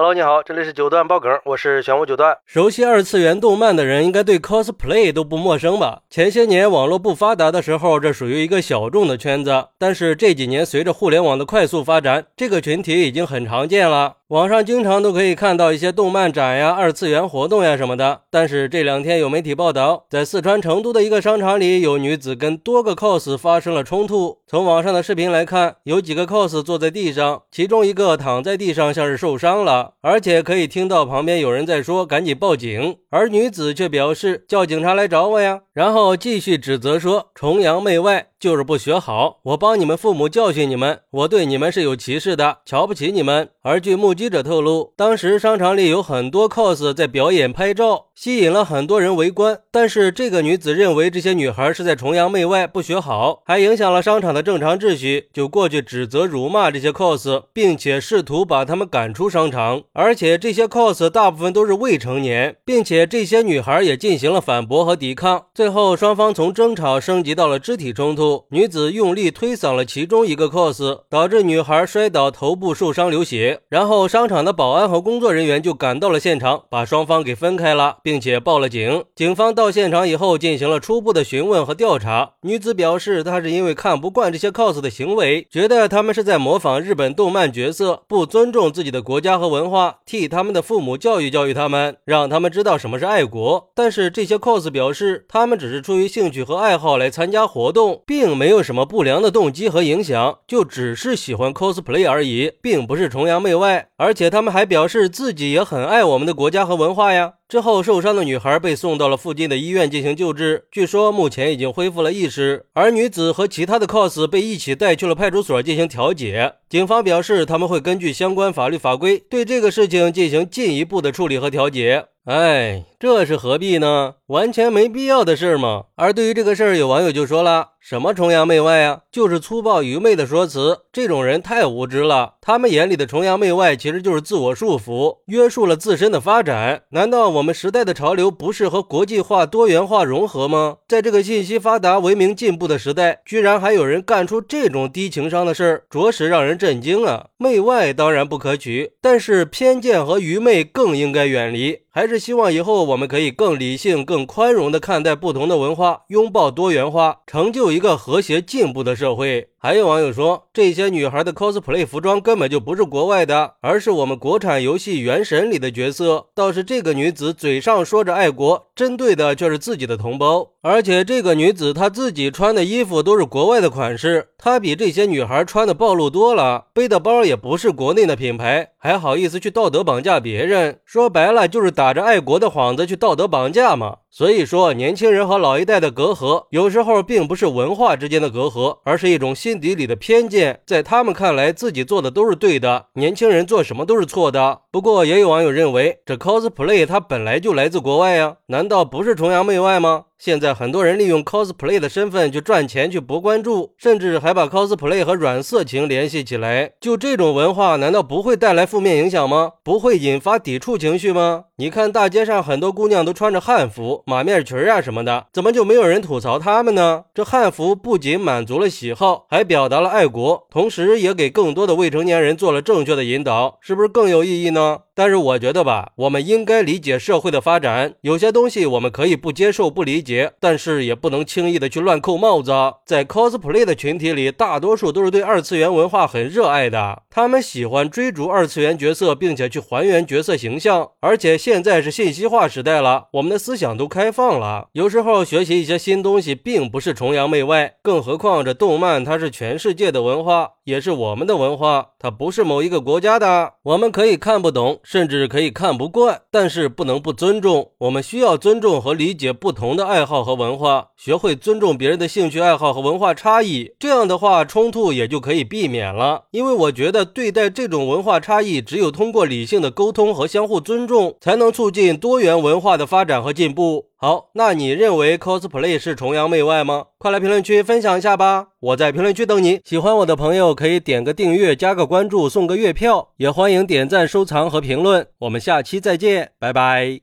Hello，你好，这里是九段爆梗，我是玄武九段。熟悉二次元动漫的人应该对 cosplay 都不陌生吧？前些年网络不发达的时候，这属于一个小众的圈子，但是这几年随着互联网的快速发展，这个群体已经很常见了。网上经常都可以看到一些动漫展呀、二次元活动呀什么的。但是这两天有媒体报道，在四川成都的一个商场里，有女子跟多个 cos 发生了冲突。从网上的视频来看，有几个 cos 坐在地上，其中一个躺在地上，像是受伤了，而且可以听到旁边有人在说“赶紧报警”，而女子却表示“叫警察来找我呀”，然后继续指责说“崇洋媚外”。就是不学好，我帮你们父母教训你们，我对你们是有歧视的，瞧不起你们。而据目击者透露，当时商场里有很多 cos 在表演拍照，吸引了很多人围观。但是这个女子认为这些女孩是在崇洋媚外，不学好，还影响了商场的正常秩序，就过去指责辱骂这些 cos，并且试图把他们赶出商场。而且这些 cos 大部分都是未成年，并且这些女孩也进行了反驳和抵抗。最后双方从争吵升级到了肢体冲突。女子用力推搡了其中一个 cos，导致女孩摔倒，头部受伤流血。然后商场的保安和工作人员就赶到了现场，把双方给分开了，并且报了警。警方到现场以后进行了初步的询问和调查。女子表示，她是因为看不惯这些 cos 的行为，觉得他们是在模仿日本动漫角色，不尊重自己的国家和文化，替他们的父母教育教育他们，让他们知道什么是爱国。但是这些 cos 表示，他们只是出于兴趣和爱好来参加活动，并。没有什么不良的动机和影响，就只是喜欢 cosplay 而已，并不是崇洋媚外。而且他们还表示自己也很爱我们的国家和文化呀。之后，受伤的女孩被送到了附近的医院进行救治，据说目前已经恢复了意识。而女子和其他的 cos 被一起带去了派出所进行调解。警方表示，他们会根据相关法律法规对这个事情进行进一步的处理和调解。哎，这是何必呢？完全没必要的事儿嘛？而对于这个事儿，有网友就说了：“什么崇洋媚外啊，就是粗暴愚昧的说辞。这种人太无知了。他们眼里的崇洋媚外，其实就是自我束缚，约束了自身的发展。难道我们时代的潮流不是和国际化、多元化融合吗？在这个信息发达、文明进步的时代，居然还有人干出这种低情商的事儿，着实让人震惊啊！媚外当然不可取，但是偏见和愚昧更应该远离。”还是希望以后我们可以更理性、更宽容地看待不同的文化，拥抱多元化，成就一个和谐进步的社会。还有网友说，这些女孩的 cosplay 服装根本就不是国外的，而是我们国产游戏《原神》里的角色。倒是这个女子嘴上说着爱国，针对的却是自己的同胞。而且这个女子她自己穿的衣服都是国外的款式，她比这些女孩穿的暴露多了，背的包也不是国内的品牌，还好意思去道德绑架别人？说白了就是打着爱国的幌子去道德绑架嘛。所以说，年轻人和老一代的隔阂，有时候并不是文化之间的隔阂，而是一种心底里的偏见。在他们看来，自己做的都是对的，年轻人做什么都是错的。不过，也有网友认为，这 cosplay 它本来就来自国外呀，难道不是崇洋媚外吗？现在很多人利用 cosplay 的身份去赚钱、去博关注，甚至还把 cosplay 和软色情联系起来。就这种文化，难道不会带来负面影响吗？不会引发抵触情绪吗？你看大街上很多姑娘都穿着汉服、马面裙啊什么的，怎么就没有人吐槽她们呢？这汉服不仅满足了喜好，还表达了爱国，同时也给更多的未成年人做了正确的引导，是不是更有意义呢？但是我觉得吧，我们应该理解社会的发展，有些东西我们可以不接受、不理解，但是也不能轻易的去乱扣帽子。在 cosplay 的群体里，大多数都是对二次元文化很热爱的，他们喜欢追逐二次元角色，并且去还原角色形象。而且现在是信息化时代了，我们的思想都开放了，有时候学习一些新东西，并不是崇洋媚外。更何况这动漫它是全世界的文化，也是我们的文化，它不是某一个国家的，我们可以看不懂。甚至可以看不惯，但是不能不尊重。我们需要尊重和理解不同的爱好和文化，学会尊重别人的兴趣爱好和文化差异。这样的话，冲突也就可以避免了。因为我觉得，对待这种文化差异，只有通过理性的沟通和相互尊重，才能促进多元文化的发展和进步。好，那你认为 cosplay 是崇洋媚外吗？快来评论区分享一下吧！我在评论区等你。喜欢我的朋友可以点个订阅、加个关注、送个月票，也欢迎点赞、收藏和评论。我们下期再见，拜拜。